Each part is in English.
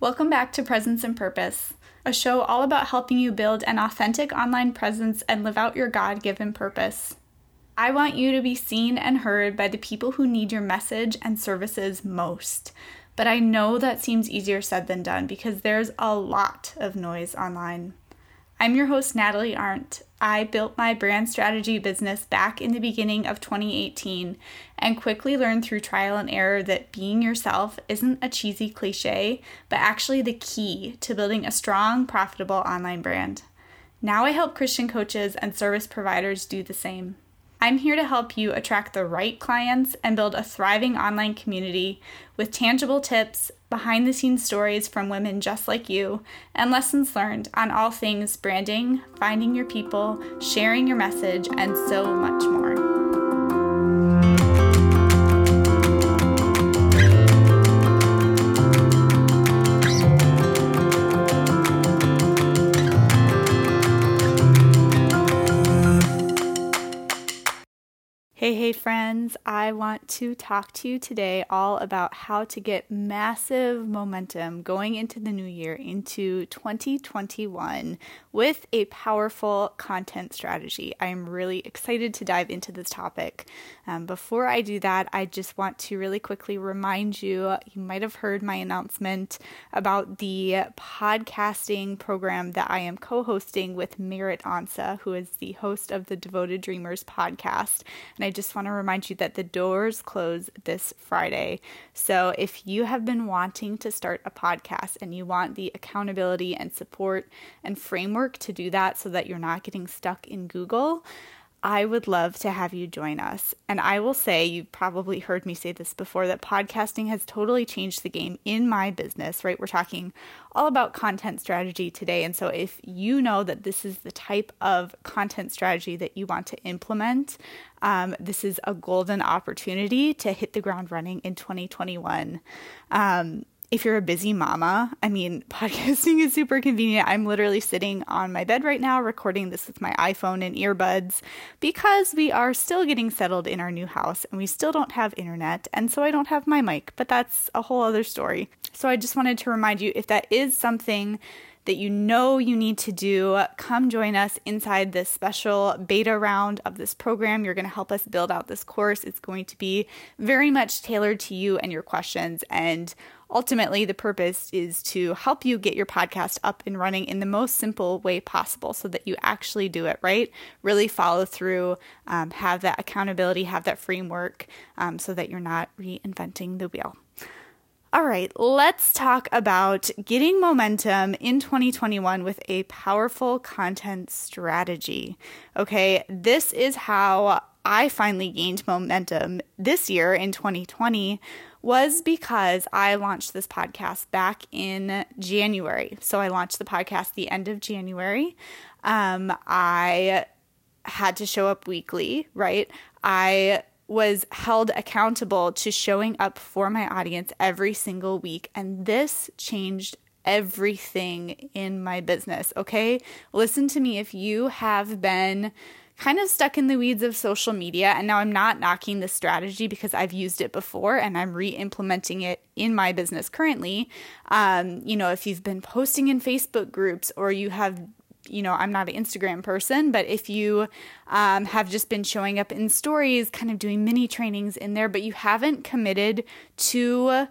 Welcome back to Presence and Purpose, a show all about helping you build an authentic online presence and live out your God given purpose. I want you to be seen and heard by the people who need your message and services most. But I know that seems easier said than done because there's a lot of noise online. I'm your host, Natalie Arndt. I built my brand strategy business back in the beginning of 2018 and quickly learned through trial and error that being yourself isn't a cheesy cliche, but actually the key to building a strong, profitable online brand. Now I help Christian coaches and service providers do the same. I'm here to help you attract the right clients and build a thriving online community with tangible tips, behind the scenes stories from women just like you, and lessons learned on all things branding, finding your people, sharing your message, and so much more. Friends. I want to talk to you today all about how to get massive momentum going into the new year, into 2021, with a powerful content strategy. I am really excited to dive into this topic. Um, before I do that, I just want to really quickly remind you you might have heard my announcement about the podcasting program that I am co hosting with Merritt Ansa, who is the host of the Devoted Dreamers podcast. And I just want to remind you that the doors close this Friday. So if you have been wanting to start a podcast and you want the accountability and support and framework to do that so that you're not getting stuck in Google, I would love to have you join us. And I will say, you've probably heard me say this before, that podcasting has totally changed the game in my business, right? We're talking all about content strategy today. And so, if you know that this is the type of content strategy that you want to implement, um, this is a golden opportunity to hit the ground running in 2021. Um, if you're a busy mama, I mean, podcasting is super convenient. I'm literally sitting on my bed right now recording this with my iPhone and earbuds because we are still getting settled in our new house and we still don't have internet. And so I don't have my mic, but that's a whole other story. So I just wanted to remind you if that is something that you know you need to do, come join us inside this special beta round of this program. You're going to help us build out this course. It's going to be very much tailored to you and your questions. And ultimately, the purpose is to help you get your podcast up and running in the most simple way possible so that you actually do it right, really follow through, um, have that accountability, have that framework um, so that you're not reinventing the wheel. All right, let's talk about getting momentum in 2021 with a powerful content strategy. Okay, this is how I finally gained momentum this year in 2020 was because I launched this podcast back in January. So I launched the podcast the end of January. Um, I had to show up weekly, right? I was held accountable to showing up for my audience every single week. And this changed everything in my business. Okay. Listen to me. If you have been kind of stuck in the weeds of social media, and now I'm not knocking this strategy because I've used it before and I'm re implementing it in my business currently. Um, you know, if you've been posting in Facebook groups or you have you know, I'm not an Instagram person, but if you um, have just been showing up in stories, kind of doing mini trainings in there, but you haven't committed to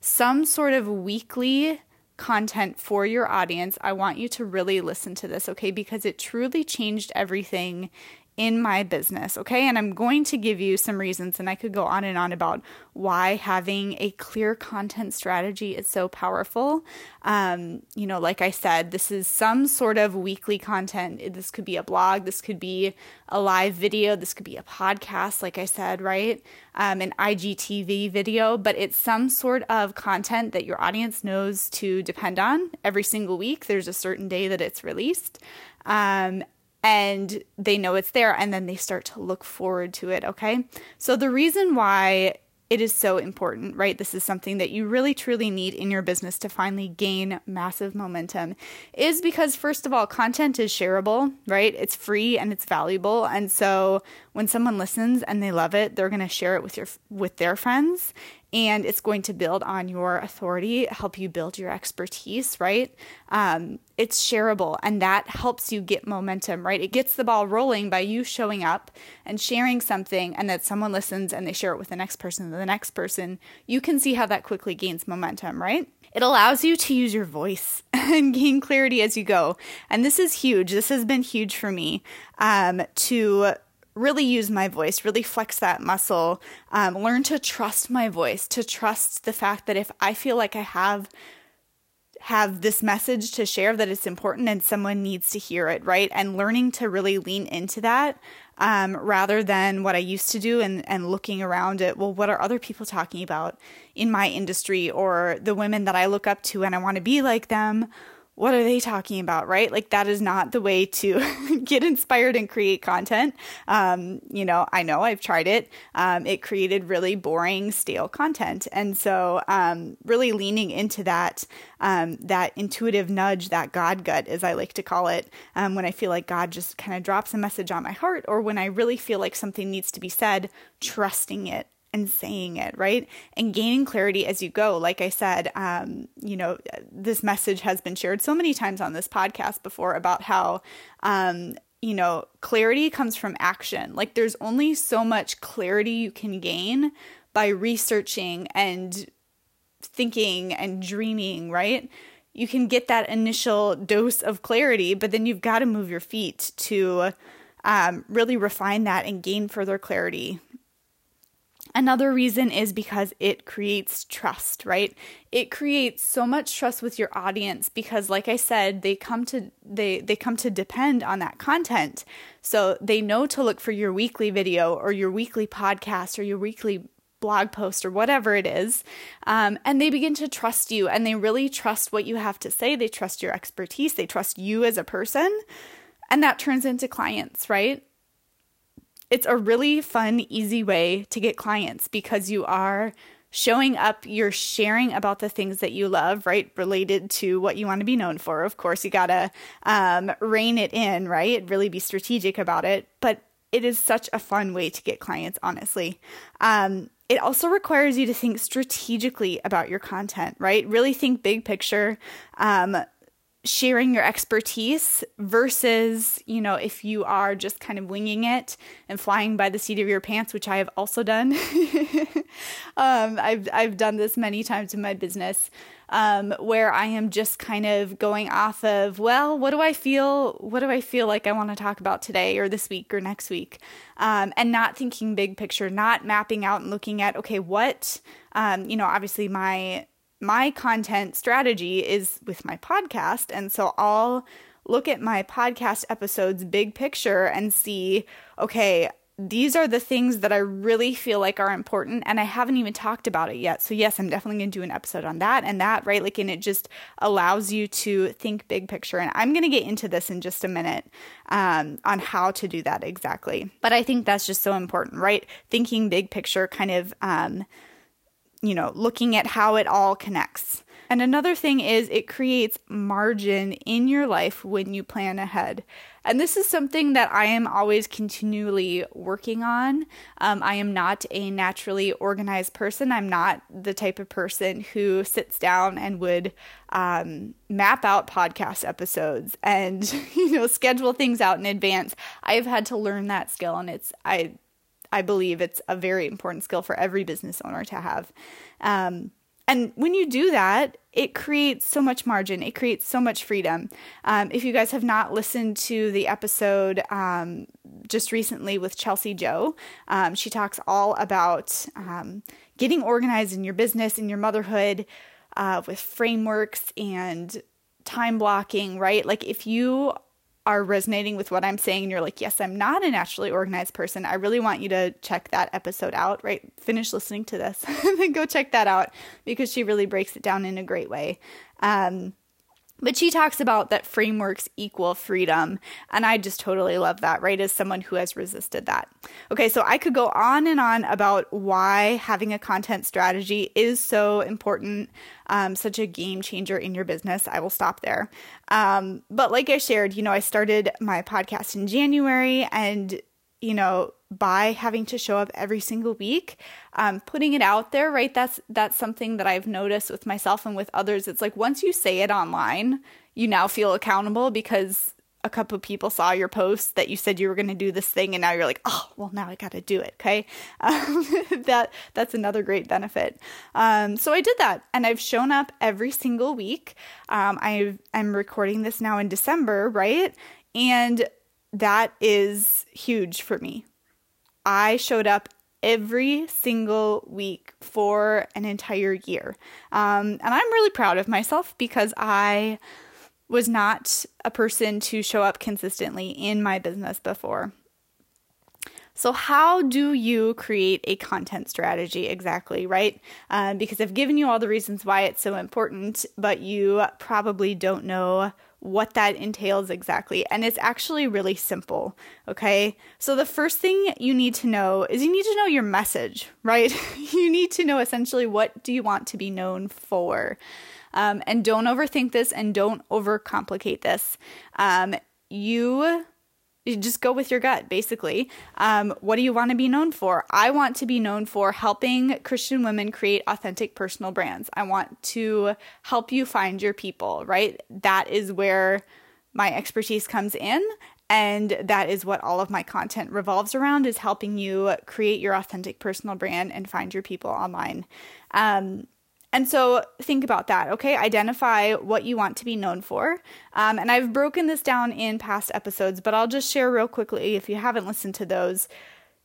some sort of weekly content for your audience, I want you to really listen to this, okay? Because it truly changed everything in my business, okay? And I'm going to give you some reasons, and I could go on and on about why having a clear content strategy is so powerful. Um, you know, like I said, this is some sort of weekly content. This could be a blog, this could be a live video, this could be a podcast, like I said, right? Um, an IGTV video, but it's some sort of content that your audience knows to depend on every single week. There's a certain day that it's released. Um, and they know it's there and then they start to look forward to it, okay? So the reason why it is so important, right? This is something that you really truly need in your business to finally gain massive momentum is because first of all, content is shareable, right? It's free and it's valuable. And so when someone listens and they love it, they're going to share it with your with their friends and it's going to build on your authority, help you build your expertise, right? Um, it's shareable and that helps you get momentum, right? It gets the ball rolling by you showing up and sharing something and that someone listens and they share it with the next person the next person. You can see how that quickly gains momentum, right? It allows you to use your voice and gain clarity as you go. And this is huge. This has been huge for me um, to really use my voice, really flex that muscle, um, learn to trust my voice, to trust the fact that if I feel like I have have this message to share that it's important and someone needs to hear it, right? And learning to really lean into that um, rather than what I used to do and, and looking around at, well, what are other people talking about in my industry or the women that I look up to and I want to be like them what are they talking about, right? Like, that is not the way to get inspired and create content. Um, you know, I know I've tried it. Um, it created really boring, stale content. And so, um, really leaning into that, um, that intuitive nudge, that God gut, as I like to call it, um, when I feel like God just kind of drops a message on my heart, or when I really feel like something needs to be said, trusting it and saying it, right? And gaining clarity as you go. Like I said, um, you know, this message has been shared so many times on this podcast before about how, um, you know, clarity comes from action. Like there's only so much clarity you can gain by researching and thinking and dreaming, right? You can get that initial dose of clarity, but then you've got to move your feet to um, really refine that and gain further clarity. Another reason is because it creates trust, right? It creates so much trust with your audience because like I said, they come to they they come to depend on that content. So they know to look for your weekly video or your weekly podcast or your weekly blog post or whatever it is. Um, and they begin to trust you and they really trust what you have to say. They trust your expertise. They trust you as a person. And that turns into clients, right? It's a really fun, easy way to get clients because you are showing up, you're sharing about the things that you love, right? Related to what you want to be known for. Of course, you got to um, rein it in, right? Really be strategic about it. But it is such a fun way to get clients, honestly. Um, it also requires you to think strategically about your content, right? Really think big picture. Um, sharing your expertise versus, you know, if you are just kind of winging it and flying by the seat of your pants, which I have also done. um, I've, I've done this many times in my business um, where I am just kind of going off of, well, what do I feel? What do I feel like I want to talk about today or this week or next week? Um, and not thinking big picture, not mapping out and looking at, okay, what, um, you know, obviously my my content strategy is with my podcast. And so I'll look at my podcast episodes big picture and see, okay, these are the things that I really feel like are important, and I haven't even talked about it yet. So, yes, I'm definitely going to do an episode on that and that, right? Like, and it just allows you to think big picture. And I'm going to get into this in just a minute um, on how to do that exactly. But I think that's just so important, right? Thinking big picture kind of. Um, you know, looking at how it all connects. And another thing is it creates margin in your life when you plan ahead. And this is something that I am always continually working on. Um, I am not a naturally organized person. I'm not the type of person who sits down and would um, map out podcast episodes and you know schedule things out in advance. I've had to learn that skill, and it's I I believe it's a very important skill for every business owner to have. Um, and when you do that, it creates so much margin. It creates so much freedom. Um, if you guys have not listened to the episode um, just recently with Chelsea Joe, um, she talks all about um, getting organized in your business, in your motherhood, uh, with frameworks and time blocking, right? Like if you are resonating with what I'm saying and you're like, yes, I'm not a naturally organized person, I really want you to check that episode out, right? Finish listening to this and then go check that out because she really breaks it down in a great way. Um, but she talks about that frameworks equal freedom. And I just totally love that, right? As someone who has resisted that. Okay, so I could go on and on about why having a content strategy is so important, um, such a game changer in your business. I will stop there. Um, but like I shared, you know, I started my podcast in January and, you know, by having to show up every single week um, putting it out there right? That's that's something that i've noticed with myself and with others. It's like once you say it online you now feel accountable because a couple people saw your post that you said you were going to do this thing and now you're like oh well now i got to do it okay? Um, that that's another great benefit. Um, so i did that and i've shown up every single week. Um, i i'm recording this now in december right? And that is huge for me i showed up every single week for an entire year um, and i'm really proud of myself because i was not a person to show up consistently in my business before. So, how do you create a content strategy exactly, right? Uh, because I've given you all the reasons why it's so important, but you probably don't know what that entails exactly. And it's actually really simple, okay? So, the first thing you need to know is you need to know your message, right? you need to know essentially what do you want to be known for. Um, and don't overthink this and don't overcomplicate this. Um, you you just go with your gut basically. Um, what do you want to be known for? I want to be known for helping christian women create authentic personal brands. I want to help you find your people right? That is where my expertise comes in and that is what all of my content revolves around is helping you create your authentic personal brand and find your people online. Um, and so think about that, okay? Identify what you want to be known for. Um, and I've broken this down in past episodes, but I'll just share real quickly if you haven't listened to those.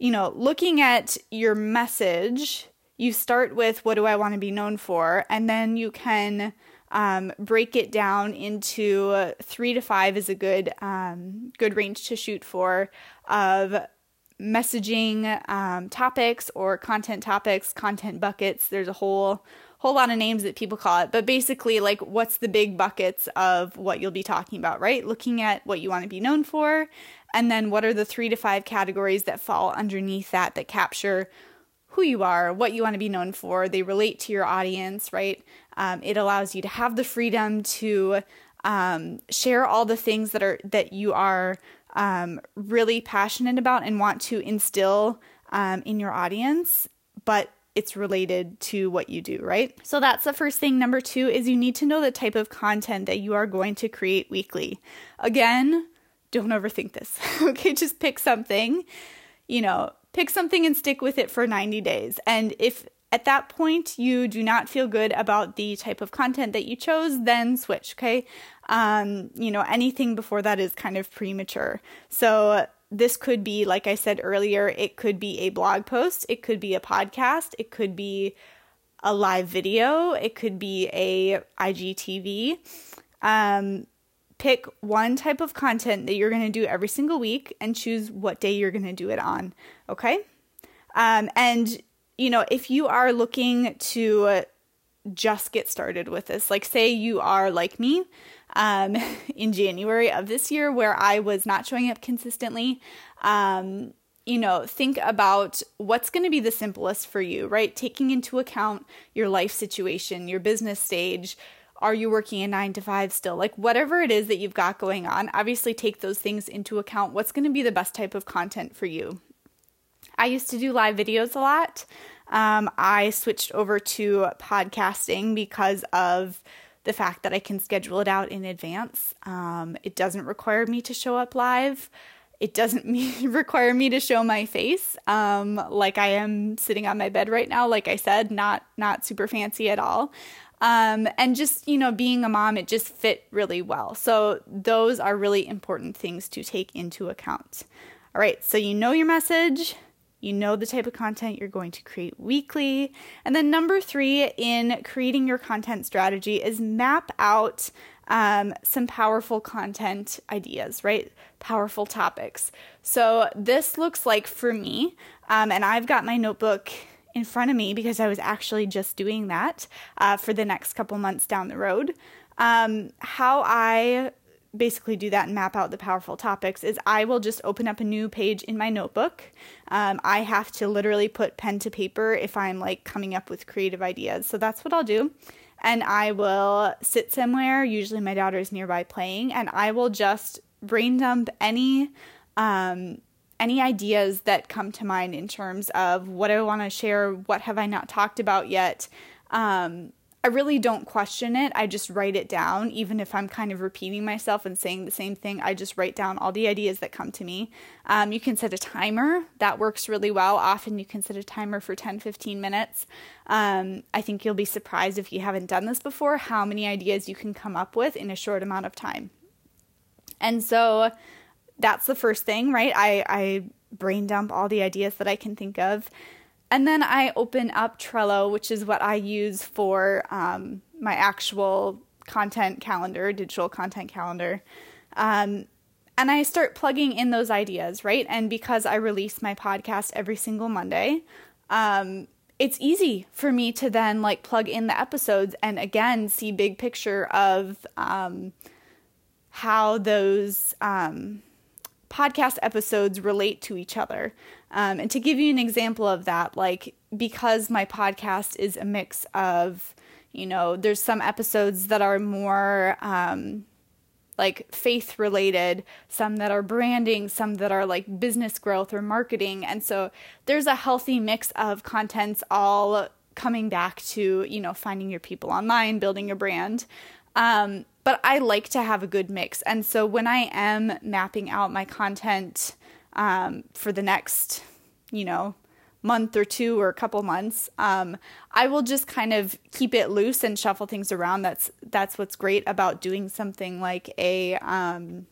You know, looking at your message, you start with what do I want to be known for? And then you can um, break it down into three to five is a good um, good range to shoot for of messaging um, topics or content topics, content buckets. There's a whole whole lot of names that people call it, but basically, like, what's the big buckets of what you'll be talking about, right? Looking at what you want to be known for, and then what are the three to five categories that fall underneath that that capture who you are, what you want to be known for. They relate to your audience, right? Um, it allows you to have the freedom to um, share all the things that are that you are um, really passionate about and want to instill um, in your audience, but it's related to what you do, right? So that's the first thing. Number two is you need to know the type of content that you are going to create weekly. Again, don't overthink this. okay, just pick something, you know, pick something and stick with it for 90 days. And if at that point you do not feel good about the type of content that you chose, then switch, okay? Um, you know, anything before that is kind of premature. So this could be, like I said earlier, it could be a blog post, it could be a podcast, it could be a live video, it could be a IGTV. Um, pick one type of content that you're going to do every single week and choose what day you're going to do it on. Okay. Um, and, you know, if you are looking to just get started with this, like say you are like me, um, in January of this year where I was not showing up consistently. Um, you know, think about what's going to be the simplest for you, right? Taking into account your life situation, your business stage. Are you working a nine to five still? Like, whatever it is that you've got going on, obviously take those things into account. What's going to be the best type of content for you? I used to do live videos a lot. Um, I switched over to podcasting because of the fact that I can schedule it out in advance. Um, it doesn't require me to show up live. It doesn't require me to show my face, um, like I am sitting on my bed right now. Like I said, not not super fancy at all. Um, and just you know, being a mom, it just fit really well. So those are really important things to take into account. All right, so you know your message, you know the type of content you're going to create weekly. And then, number three in creating your content strategy is map out um, some powerful content ideas, right? Powerful topics. So, this looks like for me, um, and I've got my notebook in front of me because I was actually just doing that uh, for the next couple months down the road. Um, how I basically do that and map out the powerful topics is I will just open up a new page in my notebook. Um, I have to literally put pen to paper if I'm like coming up with creative ideas. So that's what I'll do. And I will sit somewhere, usually my daughter is nearby playing, and I will just brain dump any um, any ideas that come to mind in terms of what I want to share, what have I not talked about yet. Um, I really don't question it. I just write it down, even if I'm kind of repeating myself and saying the same thing. I just write down all the ideas that come to me. Um, you can set a timer, that works really well. Often you can set a timer for 10 15 minutes. Um, I think you'll be surprised if you haven't done this before how many ideas you can come up with in a short amount of time. And so that's the first thing, right? I, I brain dump all the ideas that I can think of. And then I open up Trello, which is what I use for um, my actual content calendar, digital content calendar. Um, and I start plugging in those ideas, right? And because I release my podcast every single Monday, um, it's easy for me to then like plug in the episodes and again see big picture of um, how those um, podcast episodes relate to each other. Um, and to give you an example of that, like because my podcast is a mix of, you know, there's some episodes that are more um, like faith related, some that are branding, some that are like business growth or marketing. And so there's a healthy mix of contents all coming back to, you know, finding your people online, building your brand. Um, but I like to have a good mix. And so when I am mapping out my content um, for the next, you know, month or two or a couple months, um, I will just kind of keep it loose and shuffle things around. That's that's what's great about doing something like a um,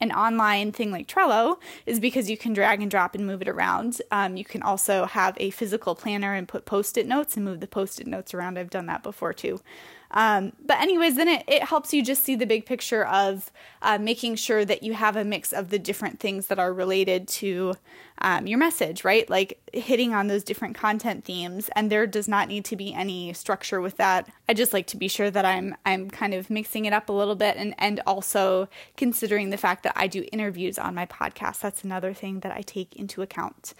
an online thing like Trello is because you can drag and drop and move it around. Um, you can also have a physical planner and put post it notes and move the post it notes around. I've done that before too. Um, but, anyways, then it, it helps you just see the big picture of uh, making sure that you have a mix of the different things that are related to um, your message, right? Like hitting on those different content themes. And there does not need to be any structure with that. I just like to be sure that I'm I'm kind of mixing it up a little bit and, and also considering the fact that I do interviews on my podcast. That's another thing that I take into account.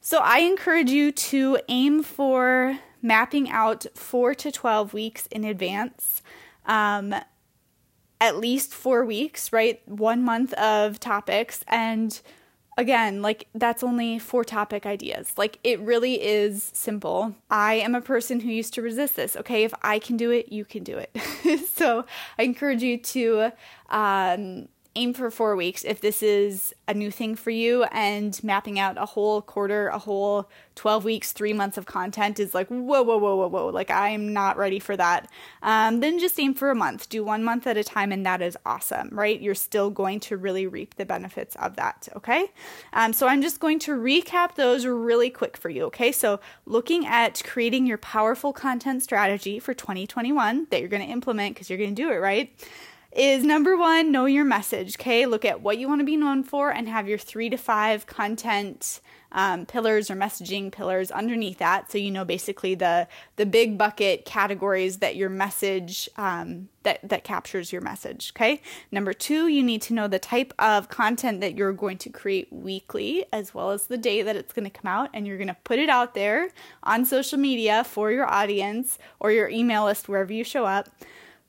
So I encourage you to aim for mapping out four to 12 weeks in advance. Um, at least four weeks, right? One month of topics. And again, like that's only four topic ideas. Like it really is simple. I am a person who used to resist this. Okay, if I can do it, you can do it. so I encourage you to um, aim for four weeks if this is a new thing for you and mapping out a whole quarter, a whole 12 weeks, three months of content is like, whoa, whoa, whoa, whoa, whoa. Like, I am not ready for that. Um, then just aim for a month. Do one month at a time, and that is awesome, right? You're still going to really reap the benefits of that, okay? Um, so I'm just going to recap those really quick for you, okay? So, looking at creating your powerful content strategy for 2021 that you're going to implement because you're going to do it, right? Is number one, know your message. Okay, look at what you want to be known for and have your three to five content um, pillars or messaging pillars underneath that, so you know basically the the big bucket categories that your message um, that that captures your message. Okay. Number two, you need to know the type of content that you're going to create weekly, as well as the day that it's going to come out, and you're going to put it out there on social media for your audience or your email list wherever you show up,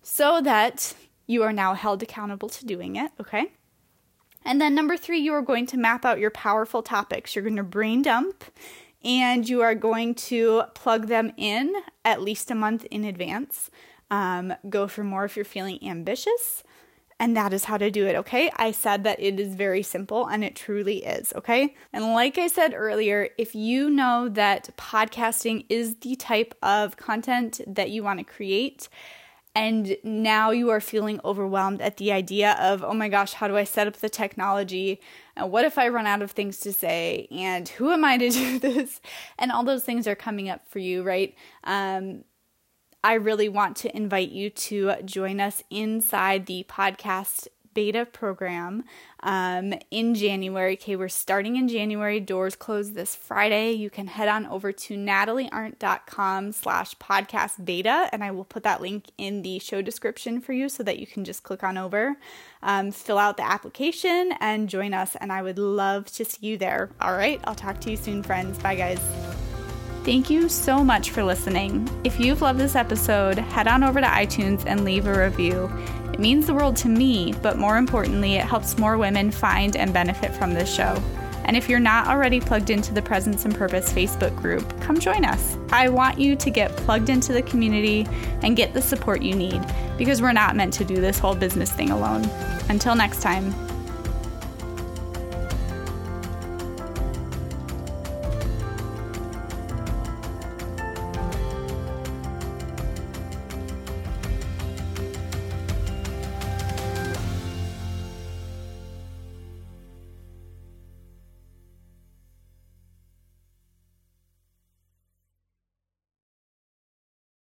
so that you are now held accountable to doing it, okay? And then number three, you are going to map out your powerful topics. You're going to brain dump and you are going to plug them in at least a month in advance. Um, go for more if you're feeling ambitious. And that is how to do it, okay? I said that it is very simple and it truly is, okay? And like I said earlier, if you know that podcasting is the type of content that you want to create, and now you are feeling overwhelmed at the idea of, oh my gosh, how do I set up the technology? And what if I run out of things to say? And who am I to do this? And all those things are coming up for you, right? Um, I really want to invite you to join us inside the podcast beta program um, in January. Okay, we're starting in January. Doors close this Friday. You can head on over to nataliearndt.com slash podcast beta, and I will put that link in the show description for you so that you can just click on over, um, fill out the application, and join us. And I would love to see you there. All right, I'll talk to you soon, friends. Bye, guys. Thank you so much for listening. If you've loved this episode, head on over to iTunes and leave a review. It means the world to me, but more importantly, it helps more women find and benefit from this show. And if you're not already plugged into the Presence and Purpose Facebook group, come join us. I want you to get plugged into the community and get the support you need because we're not meant to do this whole business thing alone. Until next time,